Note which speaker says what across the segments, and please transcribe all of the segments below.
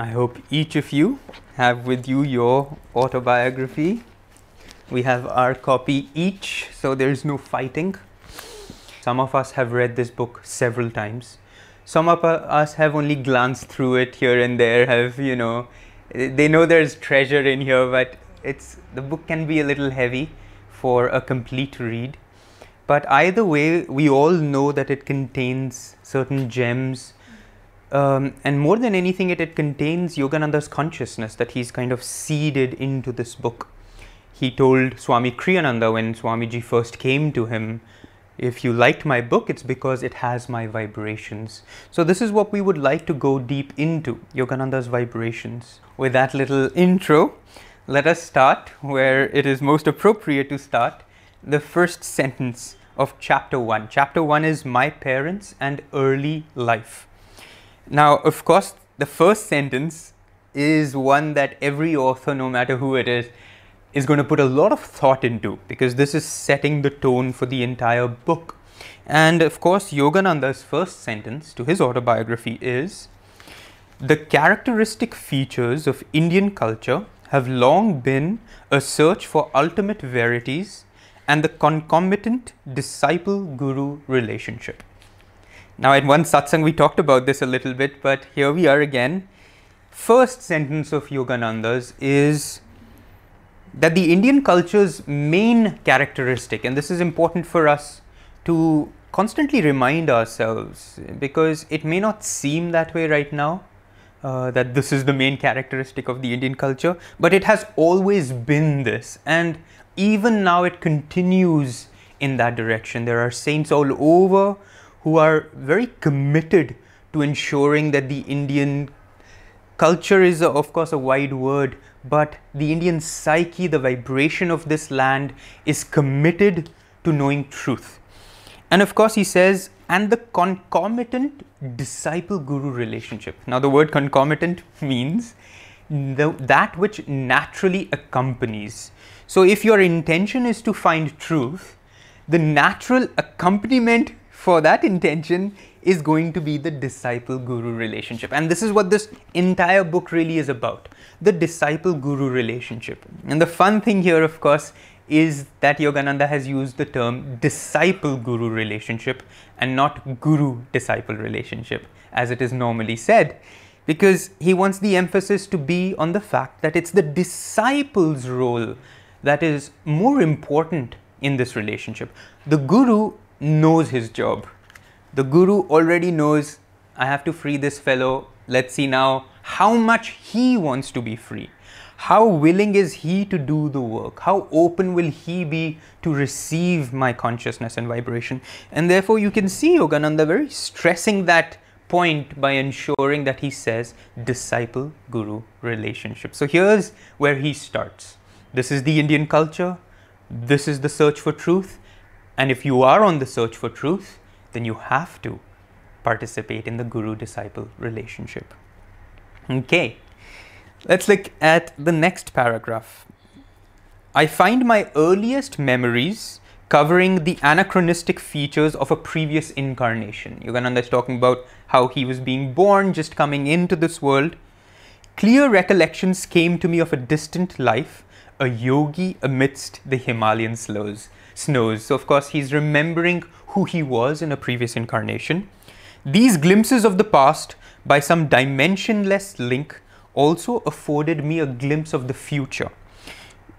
Speaker 1: I hope each of you have with you your autobiography. We have our copy each, so there's no fighting. Some of us have read this book several times. Some of us have only glanced through it here and there, have, you know, they know there's treasure in here, but it's the book can be a little heavy for a complete read. But either way, we all know that it contains certain gems. Um, and more than anything, it, it contains Yogananda's consciousness that he's kind of seeded into this book. He told Swami Kriyananda when Swamiji first came to him, if you liked my book, it's because it has my vibrations. So, this is what we would like to go deep into Yogananda's vibrations. With that little intro, let us start where it is most appropriate to start the first sentence of chapter 1. Chapter 1 is My Parents and Early Life. Now, of course, the first sentence is one that every author, no matter who it is, is going to put a lot of thought into because this is setting the tone for the entire book. And of course, Yogananda's first sentence to his autobiography is The characteristic features of Indian culture have long been a search for ultimate verities and the concomitant disciple guru relationship. Now, at one satsang, we talked about this a little bit, but here we are again. First sentence of Yogananda's is that the Indian culture's main characteristic, and this is important for us to constantly remind ourselves because it may not seem that way right now. Uh, that this is the main characteristic of the Indian culture, but it has always been this. And even now it continues in that direction. There are saints all over who are very committed to ensuring that the Indian culture is, a, of course, a wide word, but the Indian psyche, the vibration of this land, is committed to knowing truth. And of course, he says, and the concomitant disciple guru relationship. Now, the word concomitant means the, that which naturally accompanies. So, if your intention is to find truth, the natural accompaniment for that intention is going to be the disciple guru relationship. And this is what this entire book really is about the disciple guru relationship. And the fun thing here, of course, is that Yogananda has used the term disciple guru relationship and not guru disciple relationship as it is normally said because he wants the emphasis to be on the fact that it's the disciple's role that is more important in this relationship. The guru knows his job. The guru already knows I have to free this fellow. Let's see now how much he wants to be free. How willing is he to do the work? How open will he be to receive my consciousness and vibration? And therefore, you can see Yogananda very stressing that point by ensuring that he says disciple guru relationship. So, here's where he starts. This is the Indian culture, this is the search for truth. And if you are on the search for truth, then you have to participate in the guru disciple relationship. Okay, let's look at the next paragraph. I find my earliest memories covering the anachronistic features of a previous incarnation. Yogananda is talking about how he was being born, just coming into this world. Clear recollections came to me of a distant life, a yogi amidst the Himalayan slows, snows. So, of course, he's remembering who he was in a previous incarnation. These glimpses of the past, by some dimensionless link, also afforded me a glimpse of the future.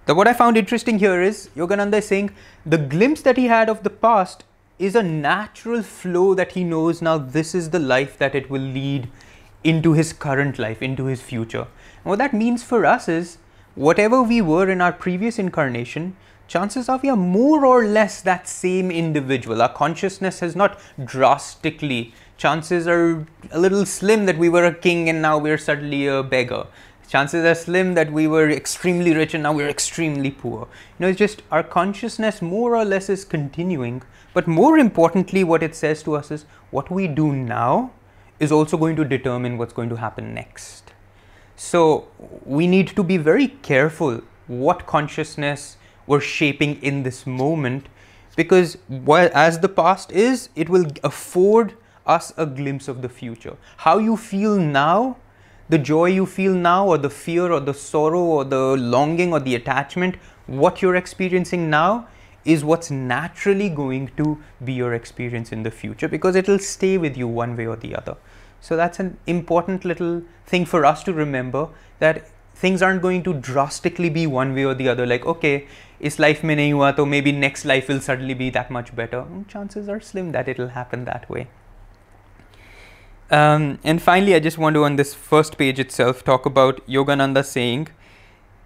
Speaker 1: Now, what I found interesting here is Yogananda is saying the glimpse that he had of the past is a natural flow that he knows now this is the life that it will lead into his current life, into his future. And what that means for us is whatever we were in our previous incarnation, chances are we are more or less that same individual. Our consciousness has not drastically, chances are a little slim that we were a king and now we're suddenly a beggar. Chances are slim that we were extremely rich and now we're extremely poor. You know, it's just our consciousness more or less is continuing. But more importantly, what it says to us is what we do now is also going to determine what's going to happen next. So we need to be very careful what consciousness we're shaping in this moment because as the past is it will afford us a glimpse of the future how you feel now the joy you feel now, or the fear, or the sorrow, or the longing, or the attachment, what you're experiencing now is what's naturally going to be your experience in the future because it'll stay with you one way or the other. So that's an important little thing for us to remember that things aren't going to drastically be one way or the other like okay is life mein nahi hua to maybe next life will suddenly be that much better mm, chances are slim that it'll happen that way um, and finally i just want to on this first page itself talk about yogananda saying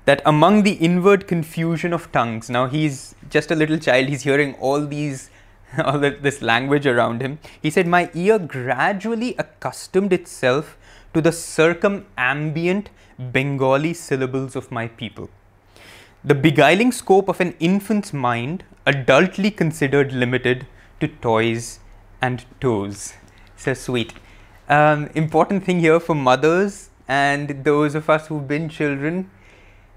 Speaker 1: that among the inward confusion of tongues, now he's just a little child, he's hearing all these, all this language around him. He said, My ear gradually accustomed itself to the circumambient Bengali syllables of my people. The beguiling scope of an infant's mind, adultly considered limited to toys and toes. So sweet. Um, important thing here for mothers and those of us who've been children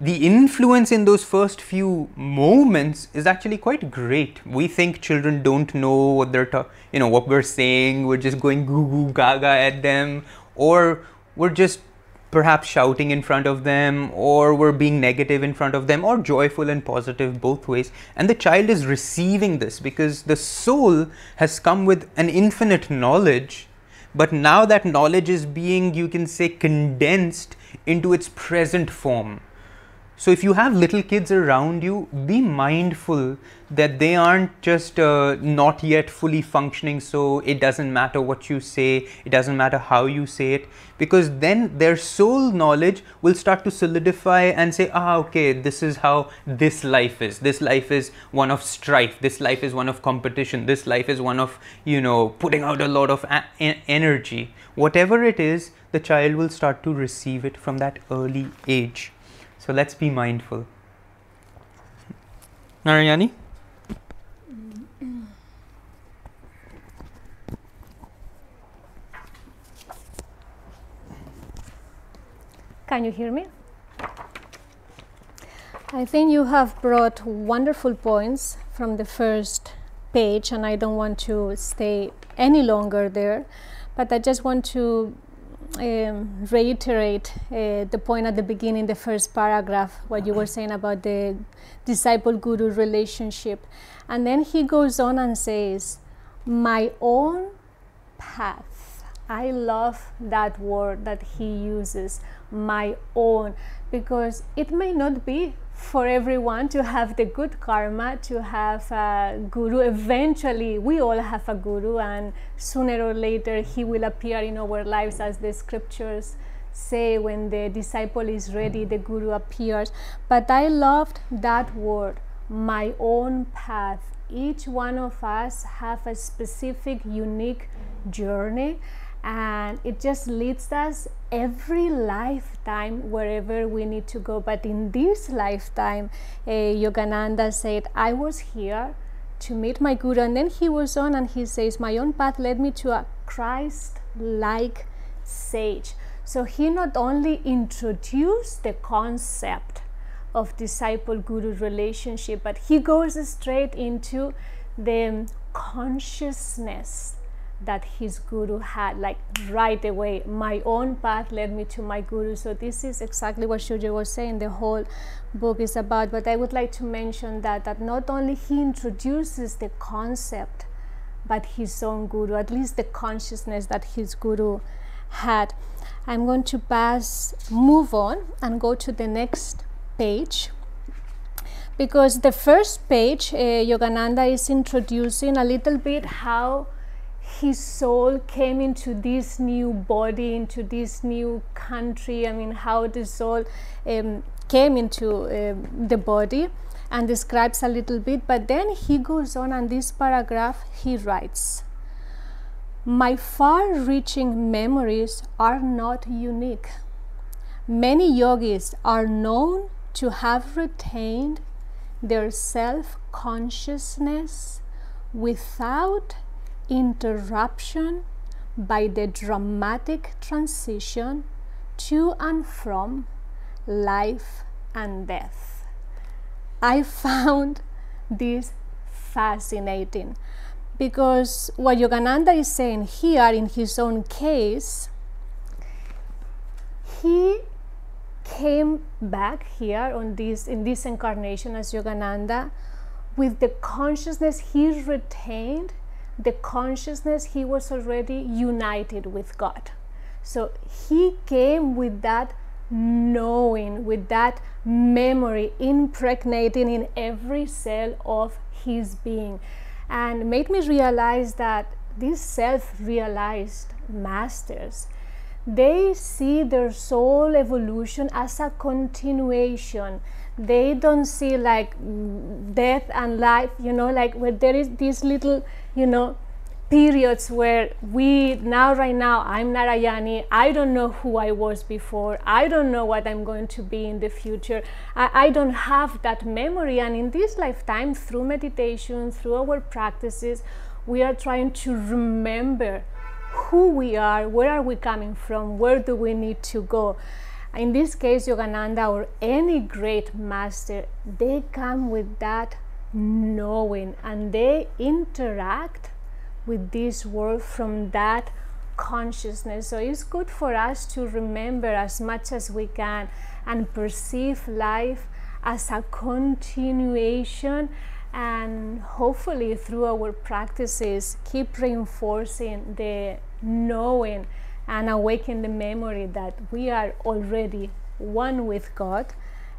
Speaker 1: the influence in those first few moments is actually quite great. We think children don't know what they're, ta- you know, what we're saying. We're just going goo goo gaga at them, or we're just perhaps shouting in front of them, or we're being negative in front of them, or joyful and positive both ways. And the child is receiving this because the soul has come with an infinite knowledge. But now that knowledge is being, you can say, condensed into its present form so if you have little kids around you, be mindful that they aren't just uh, not yet fully functioning. So it doesn't matter what you say, it doesn't matter how you say it, because then their soul knowledge will start to solidify and say, ah, okay, this is how this life is. This life is one of strife. This life is one of competition. This life is one of, you know, putting out a lot of energy. Whatever it is, the child will start to receive it from that early age. So let's be mindful. Narayani?
Speaker 2: Can you hear me? I think you have brought wonderful points from the first page, and I don't want to stay any longer there, but I just want to um, reiterate uh, the point at the beginning, the first paragraph, what you were saying about the disciple guru relationship. And then he goes on and says, My own path. I love that word that he uses, my own, because it may not be for everyone to have the good karma, to have a guru. Eventually, we all have a guru, and sooner or later, he will appear in our lives as the scriptures say when the disciple is ready, the guru appears. But I loved that word, my own path. Each one of us have a specific, unique journey and it just leads us every lifetime wherever we need to go. But in this lifetime, uh, Yogananda said, I was here to meet my Guru. And then he was on and he says, My own path led me to a Christ like sage. So he not only introduced the concept of disciple guru relationship, but he goes straight into the consciousness that his guru had like right away my own path led me to my guru. So this is exactly what Shujay was saying. The whole book is about but I would like to mention that that not only he introduces the concept but his own guru at least the consciousness that his guru had. I'm going to pass move on and go to the next page. Because the first page uh, Yogananda is introducing a little bit how his soul came into this new body, into this new country. I mean, how the soul um, came into um, the body and describes a little bit. But then he goes on, and this paragraph he writes My far reaching memories are not unique. Many yogis are known to have retained their self consciousness without interruption by the dramatic transition to and from life and death. I found this fascinating because what Yogananda is saying here in his own case, he came back here on this in this incarnation as Yogananda with the consciousness he retained, the consciousness he was already united with God. So he came with that knowing, with that memory impregnating in every cell of his being, and made me realize that these self realized masters they see their soul evolution as a continuation they don't see like death and life you know like where there is this little you know periods where we now right now i'm narayani. I don't know who i was before. I don't know what i'm going to be in the future. I, I don't have that memory. And in this lifetime through meditation through our practices we are trying to remember who we are where are we coming from where do we need to go. In this case yogananda or any great master they come with that knowing and they interact with this world from that consciousness. So it's good for us to remember as much as we can and perceive life as a continuation and hopefully through our practices keep reinforcing the knowing and awaken the memory that we are already one with God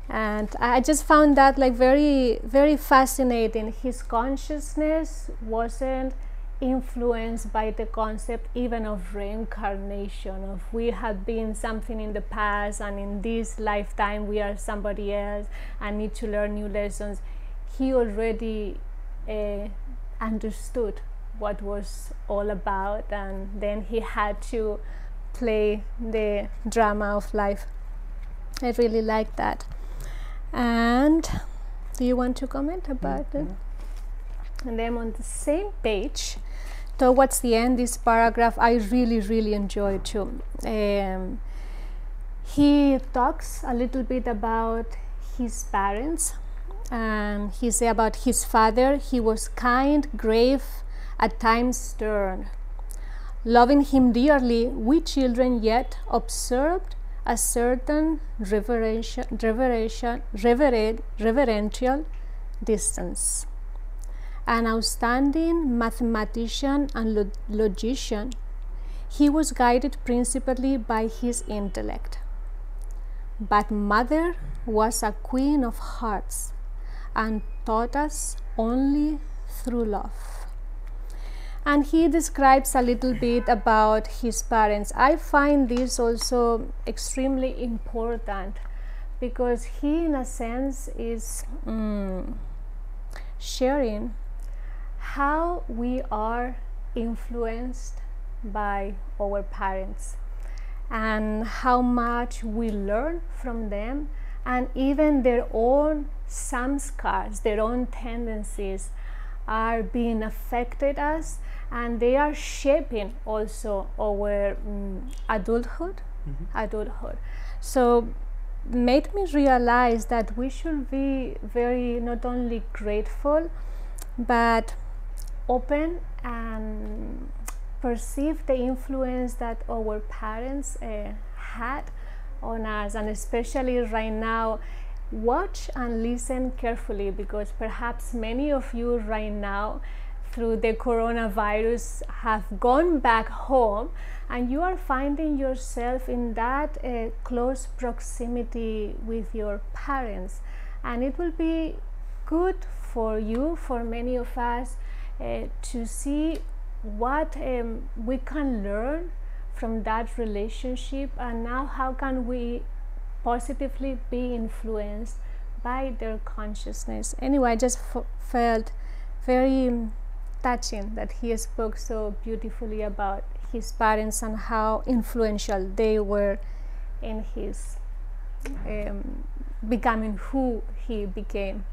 Speaker 2: and I just found that like very very fascinating. His consciousness wasn't influenced by the concept even of reincarnation of we have been something in the past and in this lifetime we are somebody else and need to learn new lessons. He already uh, understood what was all about and then he had to play the drama of life. I really like that and do you want to comment about mm-hmm. it and then on the same page towards the end, this paragraph I really, really enjoy too. Um, he talks a little bit about his parents. and he say about his father, he was kind, grave, at times stern. Loving him dearly, we children yet observed a certain reverential, reverential, reverential distance an outstanding mathematician and logician, he was guided principally by his intellect. But mother was a queen of hearts and taught us only through love. And he describes a little bit about his parents. I find this also extremely important because he, in a sense, is mm, sharing how we are influenced by our parents and how much we learn from them and even their own samskars, their own tendencies are being affected us and they are shaping also our um, adulthood. Mm-hmm. adulthood. So made me realize that we should be very not only grateful but open and perceive the influence that our parents uh, had on us. And especially right now watch and listen carefully because perhaps many of you right now through the coronavirus have gone back home and you are finding yourself in that uh, close proximity with your parents. And it will be good for you for many of us uh, to see what um, we can learn from that relationship and now how can we positively be influenced by their consciousness. Anyway i just felt very touching that he spoke so beautifully about his parents and how influential they were in his um, becoming who he became.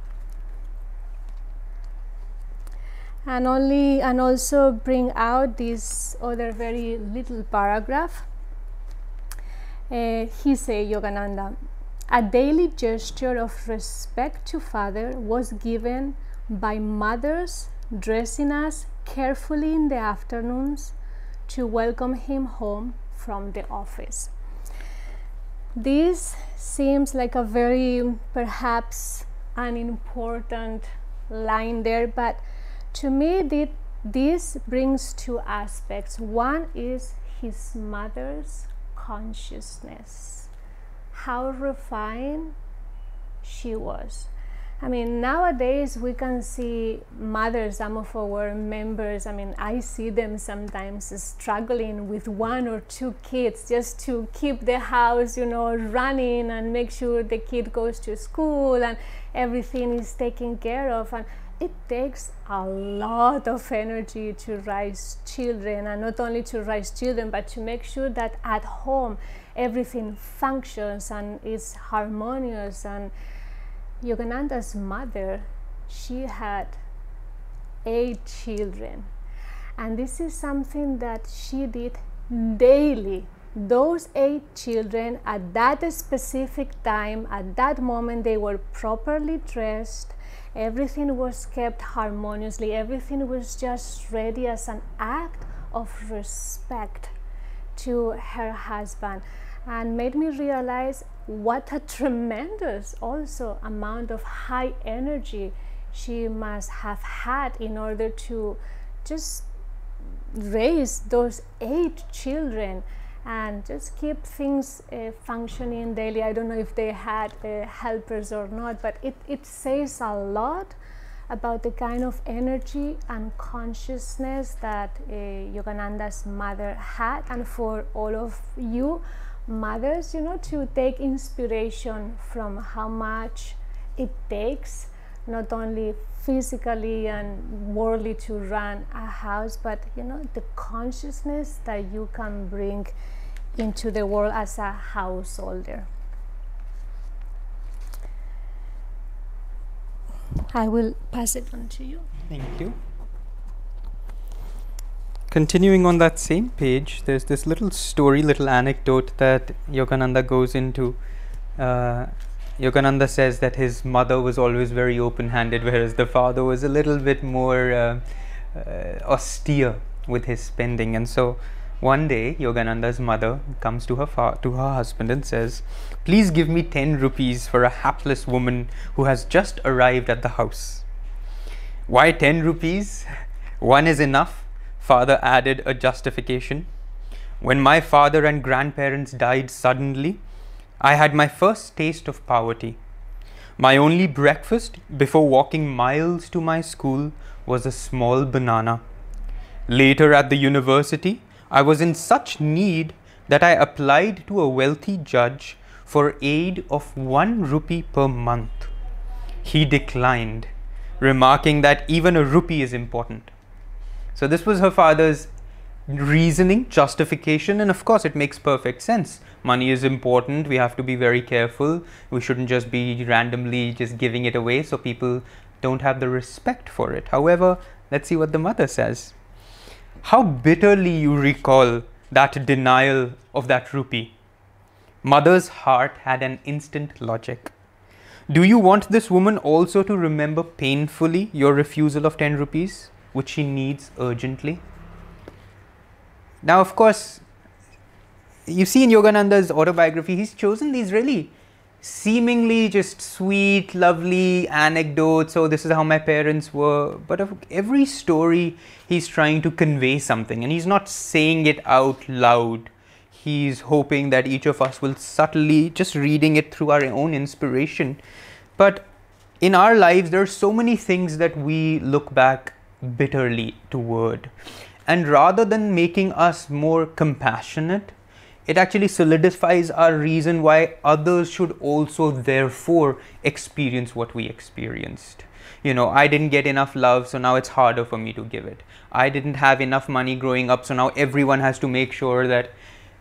Speaker 2: And only and also bring out this other very little paragraph. Uh, he say yogananda a daily gesture of respect to father was given by mothers dressing us carefully in the afternoons to welcome him home from the office this seems like a very perhaps unimportant line there, but to me, this brings two aspects. One is his mother's consciousness, how refined she was. I mean, nowadays we can see mothers, some of our members, I mean, I see them sometimes struggling with one or two kids just to keep the house, you know, running and make sure the kid goes to school and everything is taken care of. And it takes a lot of energy to raise children, and not only to raise children, but to make sure that at home everything functions and is harmonious and Yogananda's mother, she had eight children. And this is something that she did daily. Those eight children, at that specific time, at that moment, they were properly dressed. Everything was kept harmoniously. Everything was just ready as an act of respect to her husband and made me realize what a tremendous also amount of high energy she must have had in order to just raise those eight children and just keep things uh, functioning daily. I don't know if they had uh, helpers or not, but it, it says a lot about the kind of energy and consciousness that uh, Yogananda's mother had. And for all of you, mothers, you know, to take inspiration from how much it takes, not only physically and worldly to run a house, but you know, the consciousness that you can bring into the world as a householder. I will pass it on to you.
Speaker 1: Thank you. Continuing on that same page, there's this little story, little anecdote that Yogananda goes into. Uh, Yogananda says that his mother was always very open handed, whereas the father was a little bit more uh, uh, austere with his spending. And so one day, Yogananda's mother comes to her, fa- to her husband and says, Please give me 10 rupees for a hapless woman who has just arrived at the house. Why 10 rupees? One is enough father added a justification. When my father and grandparents died suddenly, I had my first taste of poverty. My only breakfast before walking miles to my school was a small banana. Later at the university, I was in such need that I applied to a wealthy judge for aid of one rupee per month. He declined, remarking that even a rupee is important. So this was her father's reasoning, justification, and of course it makes perfect sense. Money is important. We have to be very careful. We shouldn't just be randomly just giving it away so people don't have the respect for it. However, let's see what the mother says. How bitterly you recall that denial of that rupee. Mother's heart had an instant logic. Do you want this woman also to remember painfully your refusal of 10 rupees? Which she needs urgently. Now, of course, you see in Yogananda's autobiography, he's chosen these really seemingly just sweet, lovely anecdotes. Oh, this is how my parents were. But of every story, he's trying to convey something and he's not saying it out loud. He's hoping that each of us will subtly, just reading it through our own inspiration. But in our lives, there are so many things that we look back bitterly toward. And rather than making us more compassionate, it actually solidifies our reason why others should also, therefore, experience what we experienced. You know, I didn't get enough love, so now it's harder for me to give it. I didn't have enough money growing up, so now everyone has to make sure that.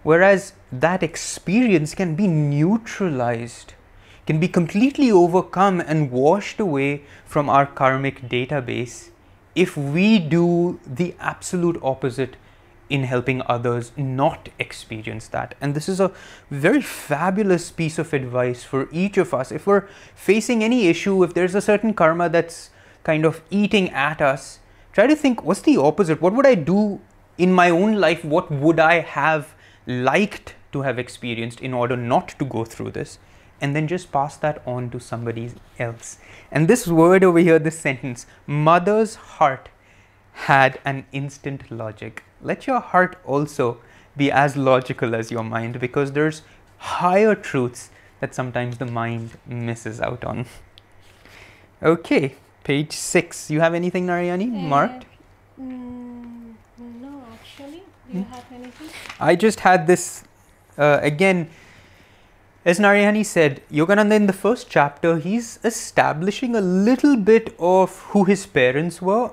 Speaker 1: Whereas that experience can be neutralized, can be completely overcome and washed away from our karmic database if we do the absolute opposite in helping others not experience that. And this is a very fabulous piece of advice for each of us. If we're facing any issue, if there's a certain karma that's kind of eating at us, try to think what's the opposite? What would I do in my own life? What would I have liked to have experienced in order not to go through this and then just pass that on to somebody else. And this word over here, this sentence, mother's heart had an instant logic. Let your heart also be as logical as your mind because there's higher truths that sometimes the mind misses out on. Okay, page six. You have anything, Narayani, uh, marked?
Speaker 2: Mm, no, actually. Do you hmm? have anything?
Speaker 1: I just had this uh, again as Narayani said, Yogananda in the first chapter, he's establishing a little bit of who his parents were,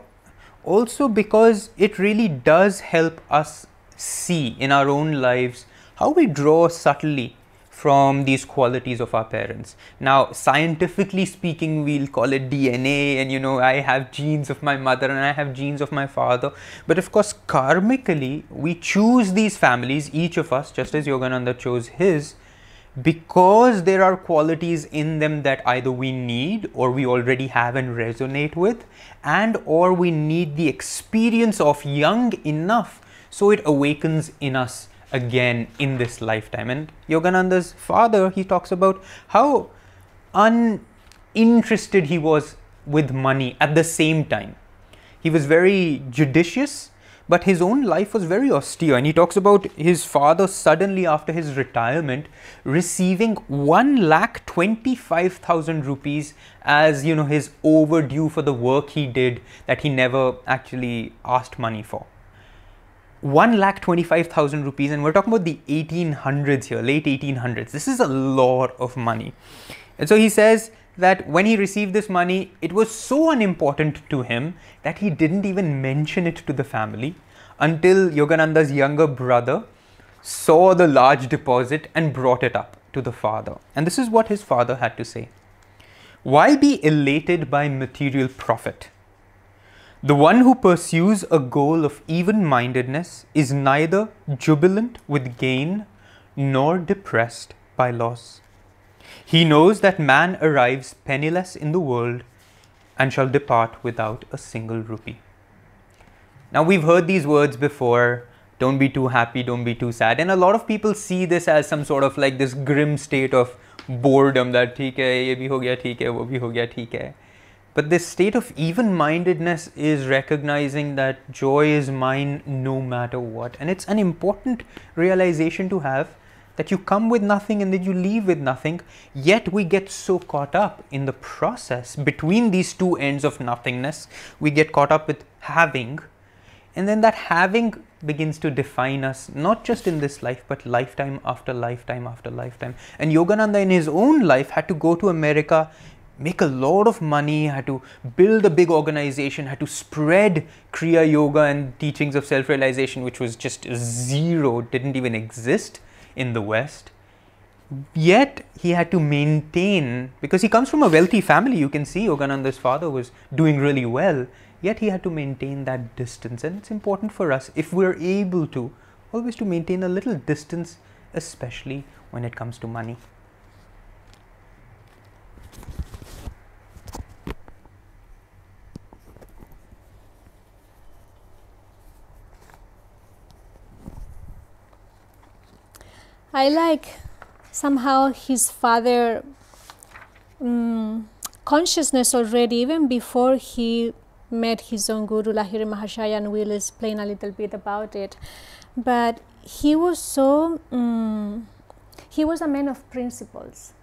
Speaker 1: also because it really does help us see in our own lives how we draw subtly from these qualities of our parents. Now, scientifically speaking, we'll call it DNA, and you know, I have genes of my mother and I have genes of my father. But of course, karmically, we choose these families, each of us, just as Yogananda chose his, because there are qualities in them that either we need or we already have and resonate with and or we need the experience of young enough so it awakens in us again in this lifetime. And yogananda's father he talks about how uninterested he was with money at the same time. He was very judicious but his own life was very austere. And he talks about his father suddenly after his retirement receiving one lakh twenty five thousand rupees as you know his overdue for the work he did that he never actually asked money for. One lakh twenty five thousand rupees, and we're talking about the 1800s here, late 1800s. This is a lot of money. And so he says that when he received this money, it was so unimportant to him that he didn't even mention it to the family until Yogananda's younger brother saw the large deposit and brought it up to the father. And this is what his father had to say Why be elated by material profit? The one who pursues a goal of even mindedness is neither jubilant with gain nor depressed by loss. He knows that man arrives penniless in the world and shall depart without a single rupee. Now, we've heard these words before don't be too happy, don't be too sad. And a lot of people see this as some sort of like this grim state of boredom that theek hai, ye bhi ho gaya, theek. But this state of even mindedness is recognizing that joy is mine no matter what. And it's an important realization to have that you come with nothing and then you leave with nothing, yet we get so caught up in the process between these two ends of nothingness. We get caught up with having, and then that having begins to define us, not just in this life, but lifetime after lifetime after lifetime. And Yogananda, in his own life, had to go to America make a lot of money, had to build a big organization, had to spread Kriya Yoga and teachings of self realization, which was just zero, didn't even exist in the West. Yet he had to maintain, because he comes from a wealthy family, you can see Yogananda's father was doing really well, yet he had to maintain that distance. And it's important for us, if we're able to, always to maintain a little distance, especially when it comes to money.
Speaker 2: I like somehow his father um, consciousness already, even before he met his own guru Lahiri Mahashaya, and we'll explain a little bit about it. But he was so um, he was a man of principles,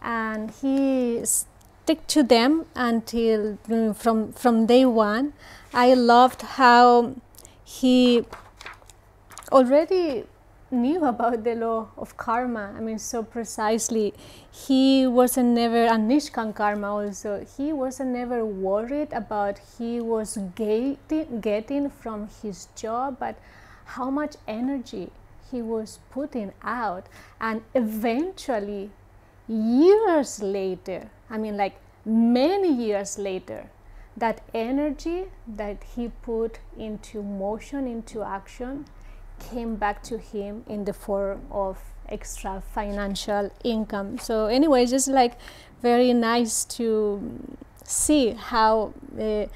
Speaker 2: and he stick to them until um, from from day one. I loved how he already knew about the law of karma. I mean, so precisely. He wasn't never, and Nishkam karma also, he wasn't never worried about he was getting, getting from his job, but how much energy he was putting out. And eventually, years later, I mean, like many years later, that energy that he put into motion, into action, came back to him in the form of extra financial income. So, anyway, just like very nice to see how uh,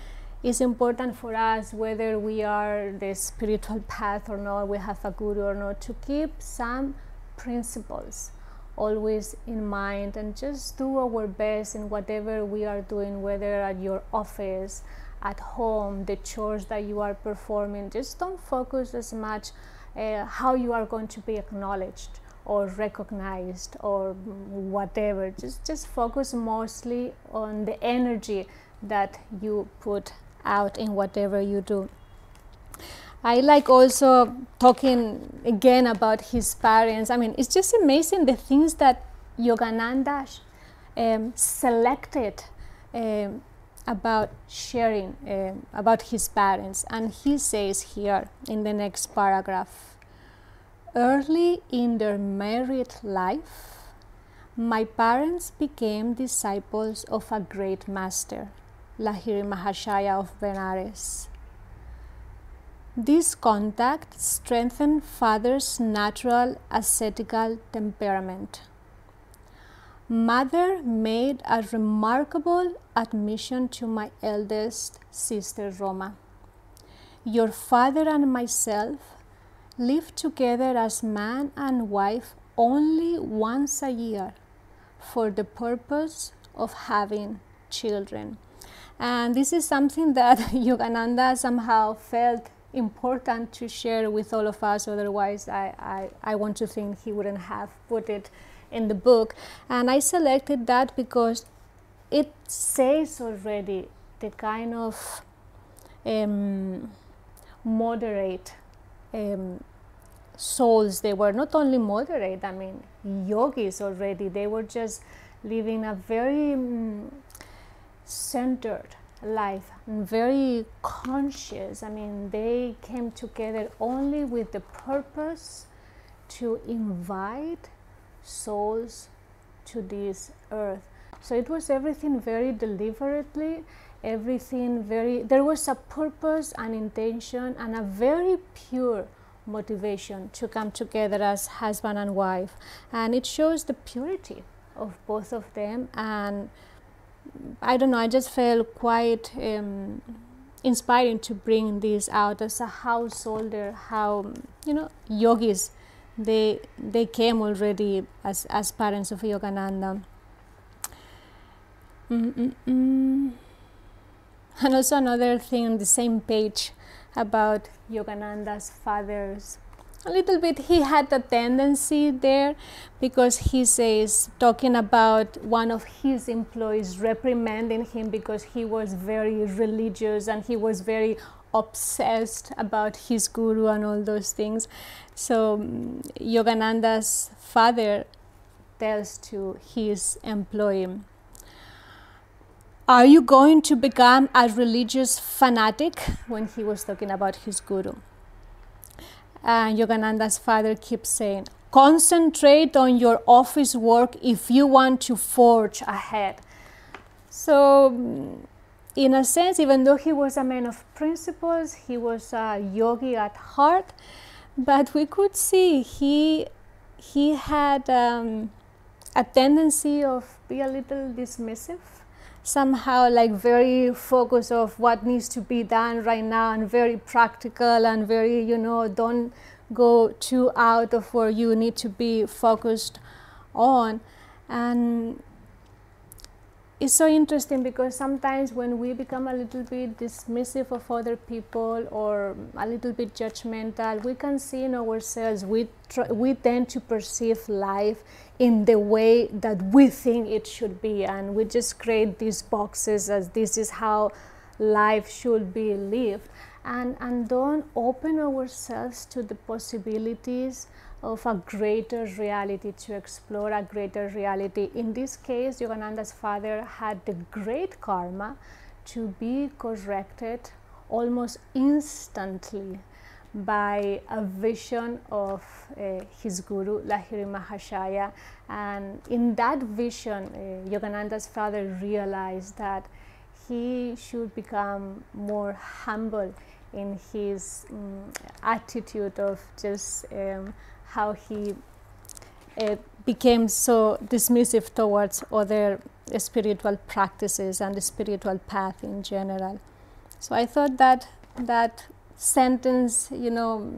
Speaker 2: it's important for us whether we are the spiritual path or not, we have a guru or not, to keep some principles always in mind and just do our best in whatever we are doing, whether at your office, at home, the chores that you are performing. Just don't focus as much uh, how you are going to be acknowledged or recognized or whatever. Just just focus mostly on the energy that you put out in whatever you do. I like also talking again about his parents. I mean, it's just amazing the things that Yogananda um, selected um, about sharing um, about his parents. And he says here in the next paragraph Early in their married life, my parents became disciples of a great master, Lahiri Mahashaya of Benares. This contact strengthened father's natural ascetical temperament. Mother made a remarkable admission to my eldest sister Roma. Your father and myself live together as man and wife only once a year for the purpose of having children. And this is something that Yogananda somehow felt important to share with all of us, otherwise, I, I, I want to think he wouldn't have put it in the book. And I selected that because it says already the kind of um, moderate um, souls they were not only moderate i mean yogis already they were just living a very um, centered life very conscious i mean they came together only with the purpose to invite souls to this earth. So it was everything very deliberately everything very there was a purpose and intention and a very pure motivation to come together as husband and wife. And it shows the purity of both of them. And i don't know i just felt quite um, inspiring to bring this out as a householder how you know yogis they they came already as as parents of yogananda Mm-mm-mm. and also another thing on the same page about Yogananda's father's a little bit he had a tendency there because he says talking about one of his employees reprimanding him because he was very religious and he was very obsessed about his guru and all those things so um, yogananda's father tells to his employee are you going to become a religious fanatic? When he was talking about his guru. And Yogananda's father keeps saying, Concentrate on your office work if you want to forge ahead. So, in a sense, even though he was a man of principles, he was a yogi at heart, but we could see he, he had um, a tendency of be a little dismissive somehow like very focused of what needs to be done right now and very practical and very you know don't go too out of where you need to be focused on. And it's so interesting because sometimes when we become a little bit dismissive of other people or a little bit judgmental, we can see in ourselves, we, we tend to perceive life in the way that we think it should be. And we just create these boxes as this is how life should be lived. And, and don't open ourselves to the possibilities of a greater reality, to explore a greater reality. In this case, Yogananda's father had the great karma to be corrected almost instantly by a vision of uh, his guru Lahiri Mahashaya and in that vision uh, Yogananda's father realized that he should become more humble in his um, attitude of just um, how he uh, became so dismissive towards other spiritual practices and the spiritual path in general. So I thought that that sentence, you know,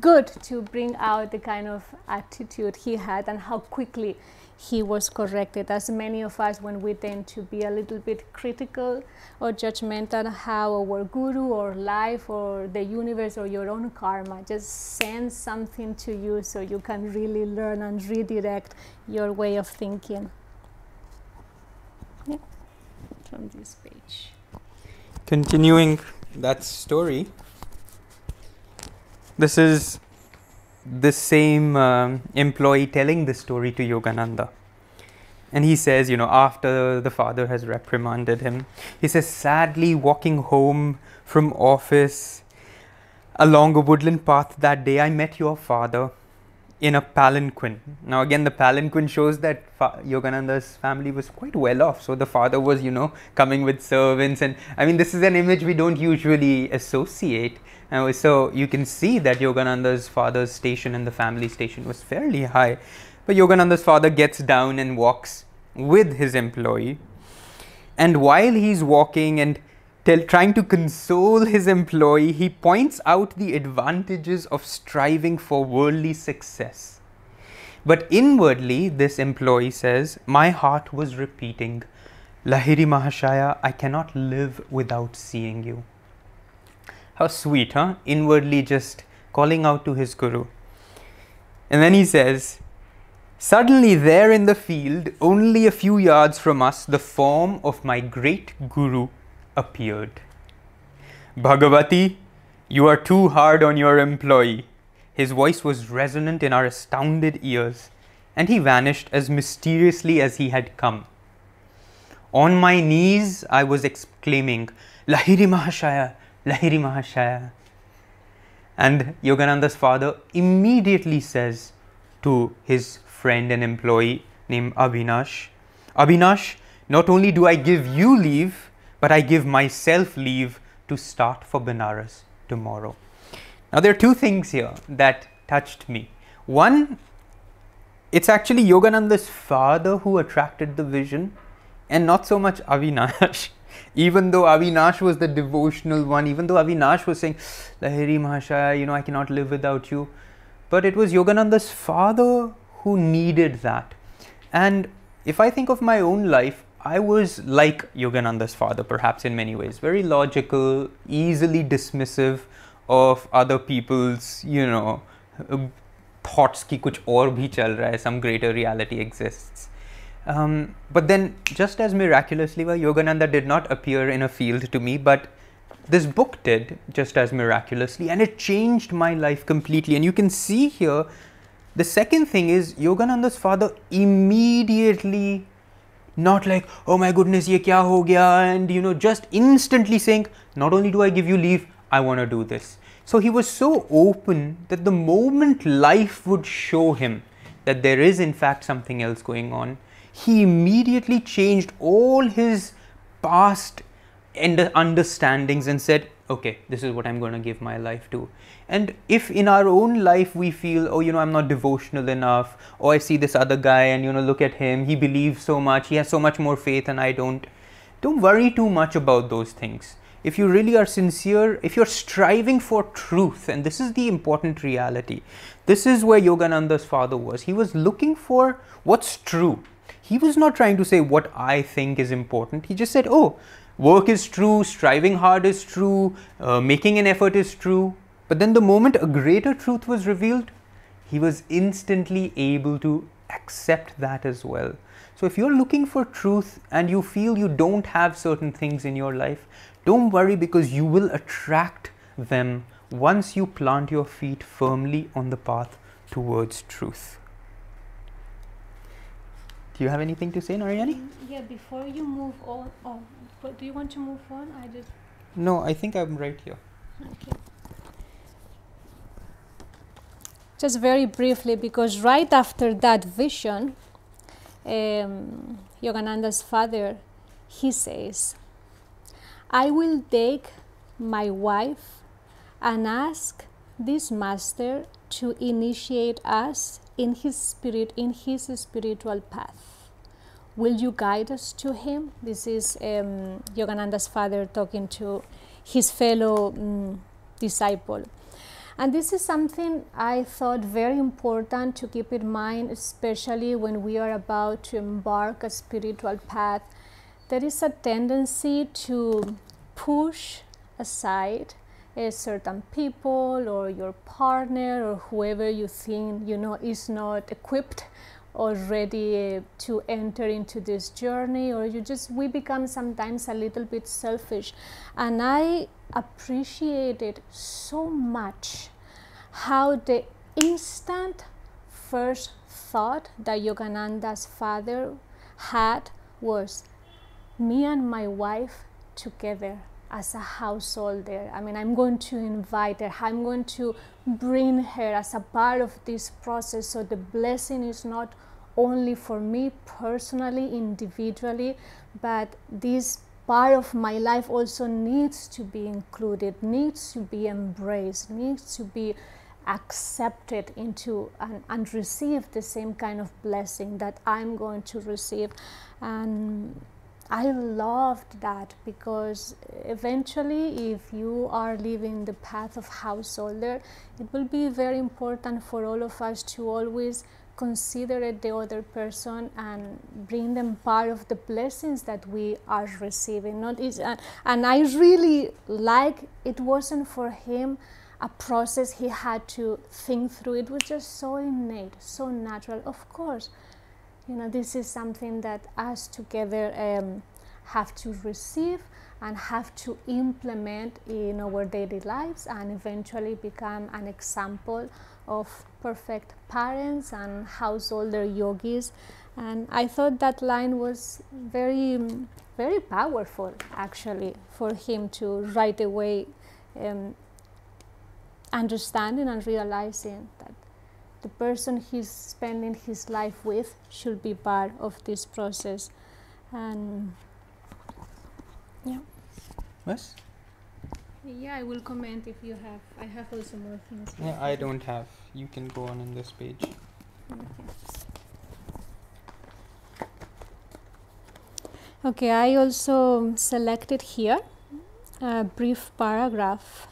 Speaker 2: good to bring out the kind of attitude he had and how quickly he was corrected. As many of us, when we tend to be a little bit critical or judgmental, how our guru or life or the universe or your own karma just sends something to you so you can really learn and redirect your way of thinking. Yeah, from this page.
Speaker 1: Continuing that story, this is the same um, employee telling the story to Yogananda. And he says, you know, after the father has reprimanded him, he says, sadly walking home from office along a woodland path that day, I met your father in a palanquin. Now, again, the palanquin shows that fa- Yogananda's family was quite well off. So the father was, you know, coming with servants. And I mean, this is an image we don't usually associate. And so you can see that Yogananda's father's station and the family station was fairly high. But Yogananda's father gets down and walks with his employee. And while he's walking and tell, trying to console his employee, he points out the advantages of striving for worldly success. But inwardly, this employee says, My heart was repeating, Lahiri Mahashaya, I cannot live without seeing you. How sweet, huh? Inwardly just calling out to his guru. And then he says, Suddenly, there in the field, only a few yards from us, the form of my great guru appeared. Bhagavati, you are too hard on your employee. His voice was resonant in our astounded ears, and he vanished as mysteriously as he had come. On my knees, I was exclaiming, Lahiri Mahashaya, Lahiri Mahashaya. And Yogananda's father immediately says to his friend and employee named Abhinash, Abhinash, not only do I give you leave, but I give myself leave to start for Benares tomorrow. Now, there are two things here that touched me. One, it's actually Yogananda's father who attracted the vision and not so much Avinash. Even though Avinash was the devotional one, even though Avinash was saying, Lahiri Mahashaya, you know, I cannot live without you. But it was Yogananda's father who needed that. And if I think of my own life, I was like Yogananda's father, perhaps in many ways, very logical, easily dismissive of other people's, you know, thoughts ki kuch aur bhi chal raha hai, some greater reality exists. Um, but then, just as miraculously, well, Yogananda did not appear in a field to me, but this book did just as miraculously, and it changed my life completely. And you can see here, the second thing is Yogananda's father immediately, not like, oh my goodness, ye kya ho gaya, and you know, just instantly saying, not only do I give you leave, I want to do this. So he was so open that the moment life would show him that there is, in fact, something else going on, he immediately changed all his past understandings and said, okay, this is what I'm going to give my life to. And if in our own life we feel, oh, you know, I'm not devotional enough, or I see this other guy and, you know, look at him, he believes so much, he has so much more faith and I don't, don't worry too much about those things. If you really are sincere, if you're striving for truth, and this is the important reality, this is where Yogananda's father was. He was looking for what's true he was not trying to say what I think is important. He just said, oh, work is true, striving hard is true, uh, making an effort is true. But then the moment a greater truth was revealed, he was instantly able to accept that as well. So if you're looking for truth and you feel you don't have certain things in your life, don't worry because you will attract them once you plant your feet firmly on the path towards truth. Do you have anything to say, Narayani?
Speaker 2: Mm, yeah, before you move on, oh, but do you want to move on? I just.
Speaker 1: No, I think I'm right here.
Speaker 2: Okay. Just very briefly, because right after that vision, um, Yogananda's father, he says, I will take my wife and ask this master to initiate us in his spirit in his spiritual path. Will you guide us to him? This is um, yogananda's father talking to his fellow um, disciple. And this is something I thought very important to keep in mind, especially when we are about to embark a spiritual path. There is a tendency to push aside a certain people or your partner or whoever you think you know is not equipped or ready to enter into this journey or you just we become sometimes a little bit selfish. And i appreciated so much how the instant first thought that yogananda's father had was me and my wife together as a householder. I mean, I'm going to invite her, I'm going to bring her as a part of this process so the blessing is not only for me personally, individually, but this part of my life also needs to be included, needs to be embraced, needs to be accepted into and, and receive the same kind of blessing that I'm going to receive. And I loved that because eventually, if you are living the path of householder, it will be very important for all of us to always consider the other person and bring them part of the blessings that we are receiving. Not is and, and I really like it wasn't for him a process he had to think through. It was just so innate, so natural. Of course, you know this is something that us together um, have to receive and have to implement in our daily lives and eventually become an example of perfect parents and householder yogis. And i thought that line was very very powerful actually for him to right away um, understanding and realizing that the person he's spending his life with should be part of this process. And yeah.
Speaker 1: Yes
Speaker 2: yeah i will comment if you have i have also more things.
Speaker 1: Yeah i don't have. You can go on in this page.
Speaker 2: Okay. okay i also selected here a brief paragraph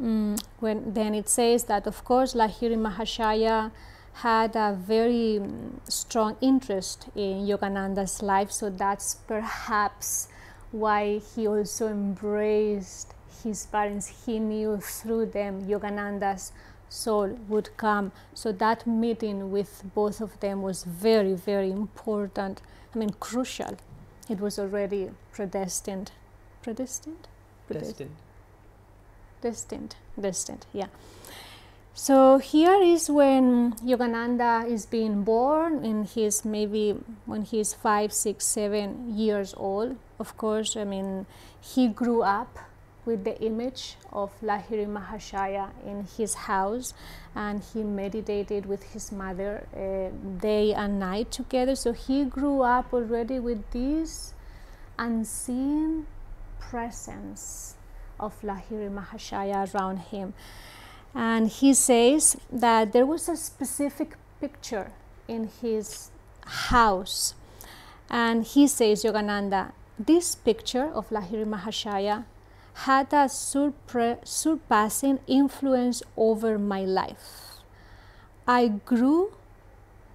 Speaker 2: mm, when then it says that of course lahiri mahashaya had a very um, strong interest in yogananda's life so that's perhaps why he also embraced his parents. He knew through them Yogananda's soul would come. So that meeting with both of them was very, very important. I mean, crucial. It was already predestined. Predestined?
Speaker 1: Predestined.
Speaker 2: Destined. Destined, yeah. So here is when Yogananda is being born in his maybe when he's five, six, seven years old. Of course, I mean, he grew up with the image of Lahiri Mahashaya in his house and he meditated with his mother uh, day and night together. So he grew up already with this unseen presence of Lahiri Mahashaya around him. And he says that there was a specific picture in his house. And he says, Yogananda, this picture of Lahiri Mahashaya had a surpassing influence over my life. I grew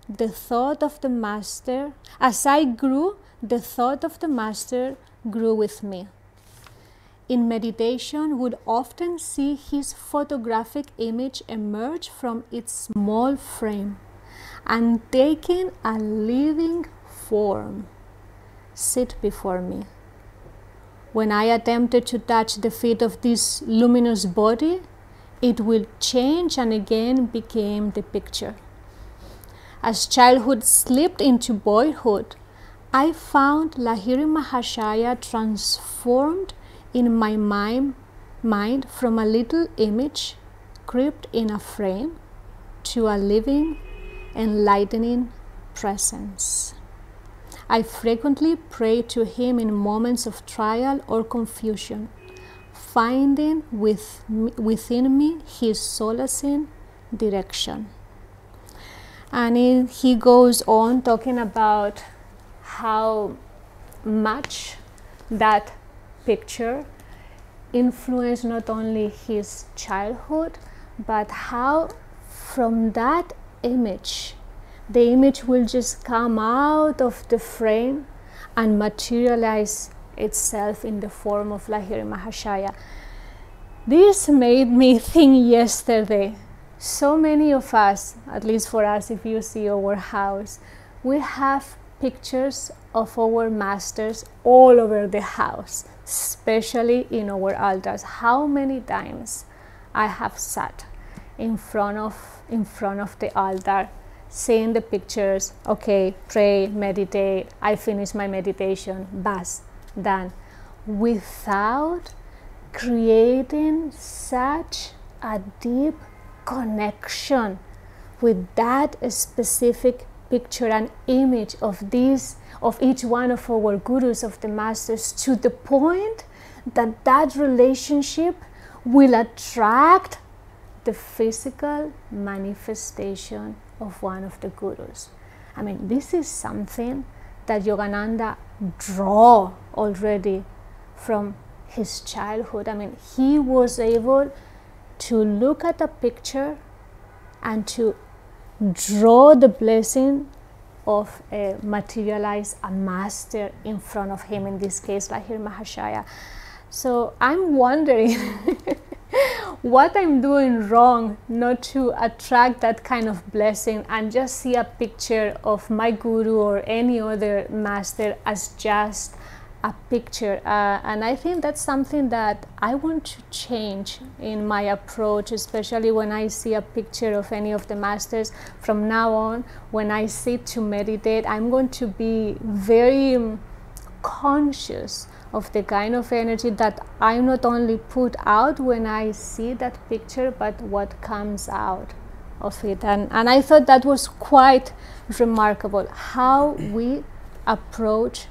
Speaker 2: the thought of the master, as I grew, the thought of the master grew with me in meditation would often see his photographic image emerge from its small frame and taking a living form sit before me. When I attempted to touch the feet of this luminous body, it will change and again became the picture. As childhood slipped into boyhood, I found Lahiri Mahashaya transformed in my mind, from a little image gripped in a frame to a living, enlightening presence. I frequently pray to Him in moments of trial or confusion, finding with, within me His solacing direction. And he goes on talking about how much that picture influenced not only his childhood but how from that image, the image will just come out of the frame and materialize itself in the form of Lahiri Mahashaya. This made me think yesterday. So many of us, at least for us, if you see our house, we have pictures of our masters all over the house, especially in our altars. How many times I have sat in front of in front of the altar seeing the pictures okay pray meditate i finish my meditation bas done without creating such a deep connection with that specific picture and image of these of each one of our gurus of the masters to the point that that relationship will attract the physical manifestation of one of the gurus. I mean this is something that yogananda draw already from his childhood. I mean he was able to look at a picture and to draw the blessing of a materialize a master in front of him, in this case, Lahiri Mahashaya. So I'm wondering what I'm doing wrong not to attract that kind of blessing and just see a picture of my guru or any other master as just a picture uh, and i think that's something that i want to change in my approach especially when i see a picture of any of the masters. From now on when i sit to meditate i'm going to be very um, conscious of the kind of energy that i not only put out when i see that picture but what comes out of it. And, and i thought that was quite remarkable how we approach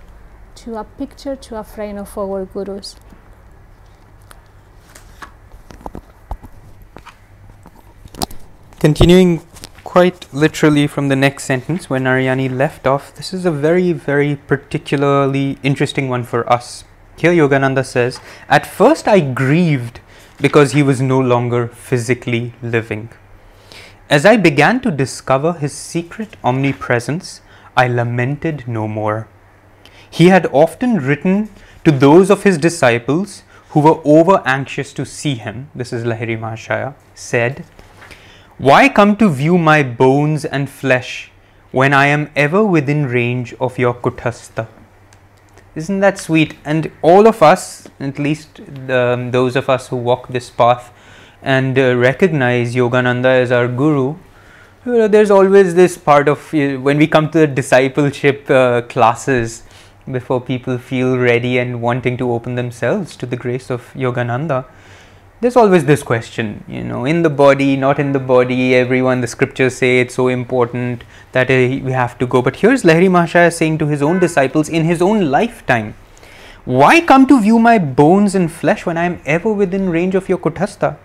Speaker 2: to a picture, to a frame of our gurus.
Speaker 1: Continuing quite literally from the next sentence where Narayani left off, this is a very, very particularly interesting one for us. Here Yogananda says, At first I grieved because he was no longer physically living. As I began to discover his secret omnipresence, I lamented no more. He had often written to those of his disciples who were over anxious to see him, this is Lahiri Mahashaya, said, Why come to view my bones and flesh when I am ever within range of your kuthastha? Isn't that sweet? And all of us, at least the, those of us who walk this path and uh, recognize Yogananda as our guru, there's always this part of uh, when we come to the discipleship uh, classes before people feel ready and wanting to open themselves to the grace of Yogananda. There's always this question, you know, in the body, not in the body. Everyone, the scriptures say it's so important that uh, we have to go. But here's Lahiri Mahashaya saying to his own disciples in his own lifetime, Why come to view my bones and flesh when I am ever within range of your kuthastha?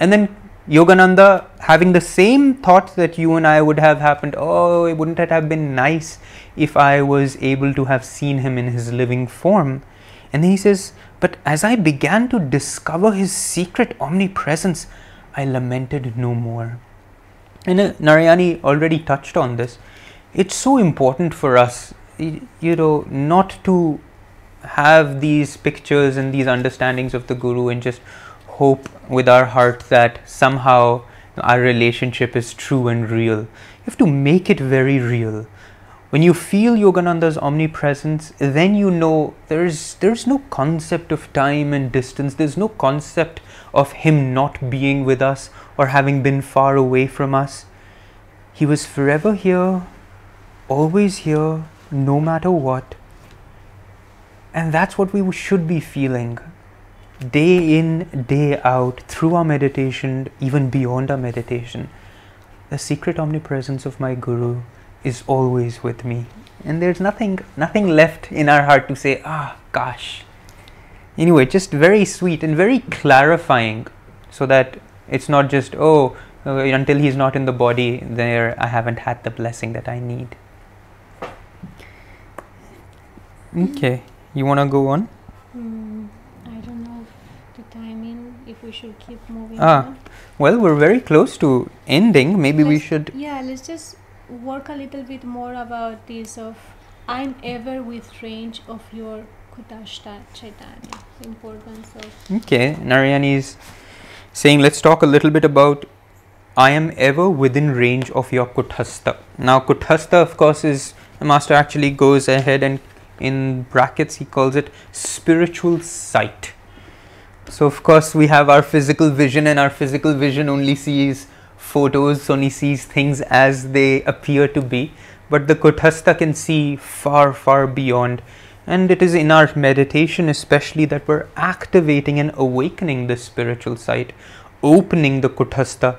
Speaker 1: And then Yogananda having the same thoughts that you and I would have happened, oh, wouldn't it have been nice if I was able to have seen him in his living form? And then he says, But as I began to discover his secret omnipresence, I lamented no more. And uh, Narayani already touched on this. It's so important for us, you know, not to have these pictures and these understandings of the Guru and just hope with our heart that somehow our relationship is true and real. You have to make it very real. When you feel Yogananda's omnipresence, then you know there's there's no concept of time and distance. There's no concept of him not being with us or having been far away from us. He was forever here, always here, no matter what. And that's what we should be feeling day in, day out, through our meditation, even beyond our meditation, the secret omnipresence of my Guru is always with me. And there's nothing, nothing left in our heart to say, ah, gosh. Anyway, just very sweet and very clarifying so that it's not just, oh, uh, until he's not in the body, there I haven't had the blessing that I need. Okay, you want to go on?
Speaker 2: Mm, I don't know the timing. If if we should keep moving
Speaker 1: Ah.
Speaker 2: on.
Speaker 1: Well, we're very close to ending. Maybe we
Speaker 2: Let's-
Speaker 1: should.
Speaker 2: Yeah, let's just work a little bit more about this of I'm ever with range of your Kutashta Chaitanya. Importance of
Speaker 1: Okay, Narayani is saying, let's talk a little bit about I am ever within range of your Kuthastha. Now, Kuthastha, of course, is the master actually goes ahead and in brackets he calls it spiritual sight. So, of course, we have our physical vision, and our physical vision only sees photos, only sees things as they appear to be. But the Kuthastha can see far, far beyond. And it is in our meditation, especially, that we're activating and awakening this spiritual sight, opening the Kuthastha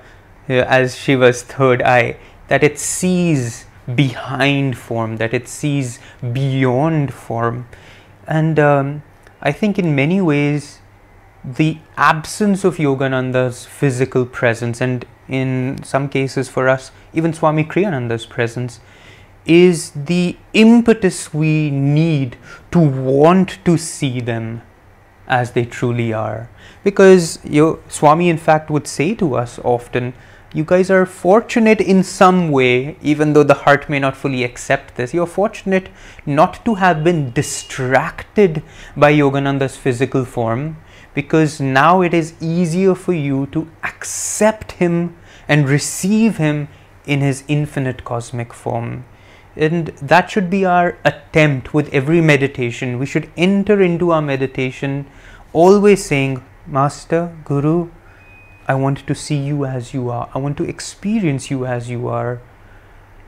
Speaker 1: uh, as Shiva's third eye, that it sees behind form, that it sees beyond form. And um, I think in many ways, the absence of Yogananda's physical presence, and in some cases for us, even Swami Kriyananda's presence, is the impetus we need to want to see them as they truly are. Because Swami, in fact, would say to us often, you guys are fortunate in some way, even though the heart may not fully accept this. You're fortunate not to have been distracted by Yogananda's physical form because now it is easier for you to accept him and receive him in his infinite cosmic form. And that should be our attempt with every meditation. We should enter into our meditation always saying, Master, Guru, I want to see you as you are. I want to experience you as you are.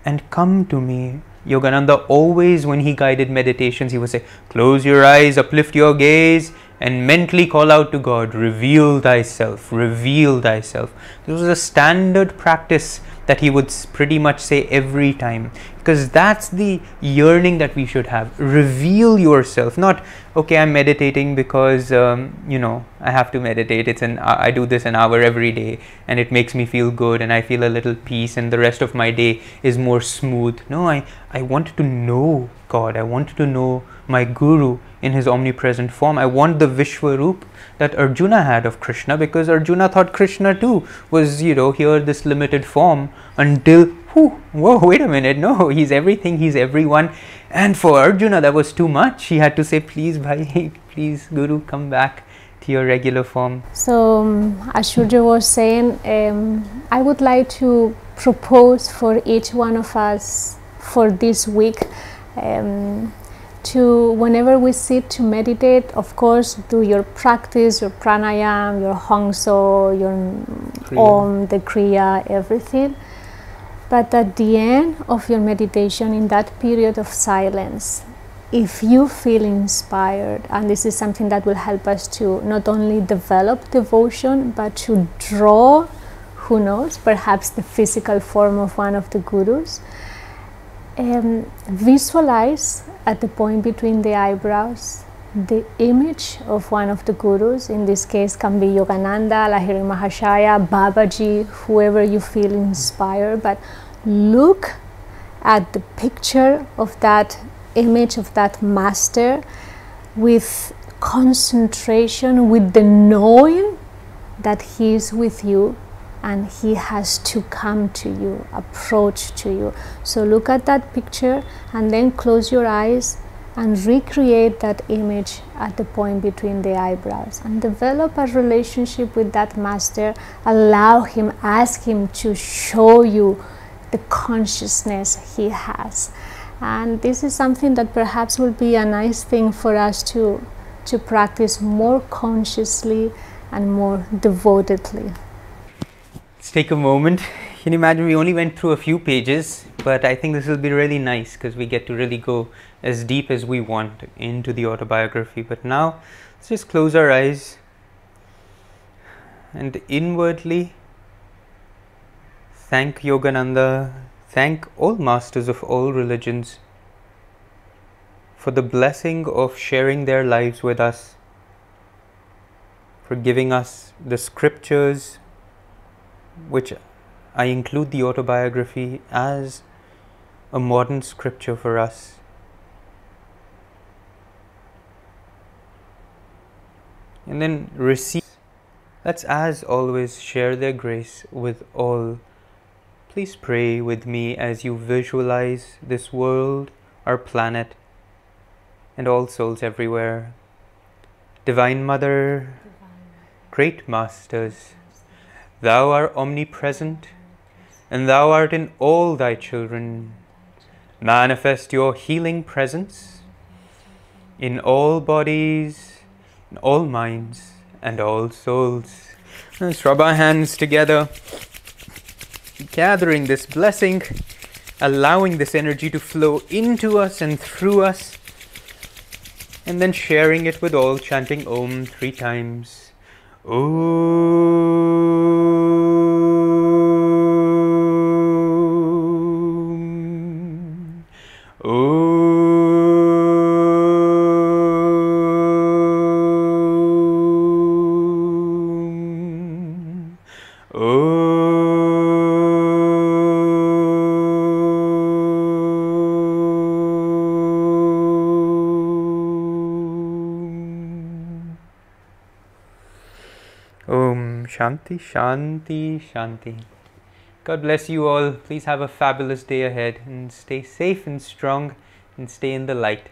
Speaker 1: And come to me. Yogananda always, when he guided meditations, he would say, Close your eyes, uplift your gaze, and mentally call out to God, Reveal thyself, reveal thyself. This was a standard practice that he would pretty much say every time because that's the yearning that we should have. Reveal yourself not okay i'm meditating because um, you know i have to meditate. It's an i do this an hour every day and it makes me feel good and i feel a little peace and the rest of my day is more smooth. No i i want to know god. I want to know my guru in his omnipresent form. I want the vishwaroop that arjuna had of krishna because arjuna thought krishna too was you know here this limited form until whew, whoa wait a minute no he's everything he's everyone. And for arjuna that was too much. He had to say please bhai please guru come back to your regular form.
Speaker 2: So, um, was saying, um, I would like to propose for each one of us for this week um, to, whenever we sit to meditate, of course, do your practice, your pranayam, your Hong-Sau, your
Speaker 1: Kriya.
Speaker 2: om, the kriya, everything. But at the end of your meditation, in that period of silence, if you feel inspired, and this is something that will help us to not only develop devotion but to draw, who knows, perhaps the physical form of one of the gurus, um, visualize at the point between the eyebrows the image of one of the gurus. In this case, can be Yogananda, Lahiri Mahashaya, Babaji, whoever you feel inspired. But look at the picture of that image of that master with concentration, with the knowing that he is with you and he has to come to you, approach to you. So look at that picture and then close your eyes and recreate that image at the point between the eyebrows and develop a relationship with that master. Allow him, ask him to show you the consciousness he has. And this is something that perhaps will be a nice thing for us to, to practice more consciously and more devotedly.
Speaker 1: Let's take a moment. Can you imagine we only went through a few pages but i think this will be really nice because we get to really go as deep as we want into the autobiography. But now let's just close our eyes and inwardly thank yogananda thank all masters of all religions for the blessing of sharing their lives with us for giving us the scriptures which I include the autobiography as a modern scripture for us. And then receive Let's, as always, share their grace with all. Please pray with me as you visualize this world, our planet, and all souls everywhere. Divine Mother, great Masters, Thou art omnipresent, and Thou art in all Thy children. Manifest Your healing presence in all bodies, in all minds, and all souls. Let's rub our hands together, gathering this blessing, allowing this energy to flow into us and through us, and then sharing it with all, chanting Om three times. Om. Shanti Shanti Shanti. God bless you all. Please have a fabulous day ahead and stay safe and strong and stay in the light.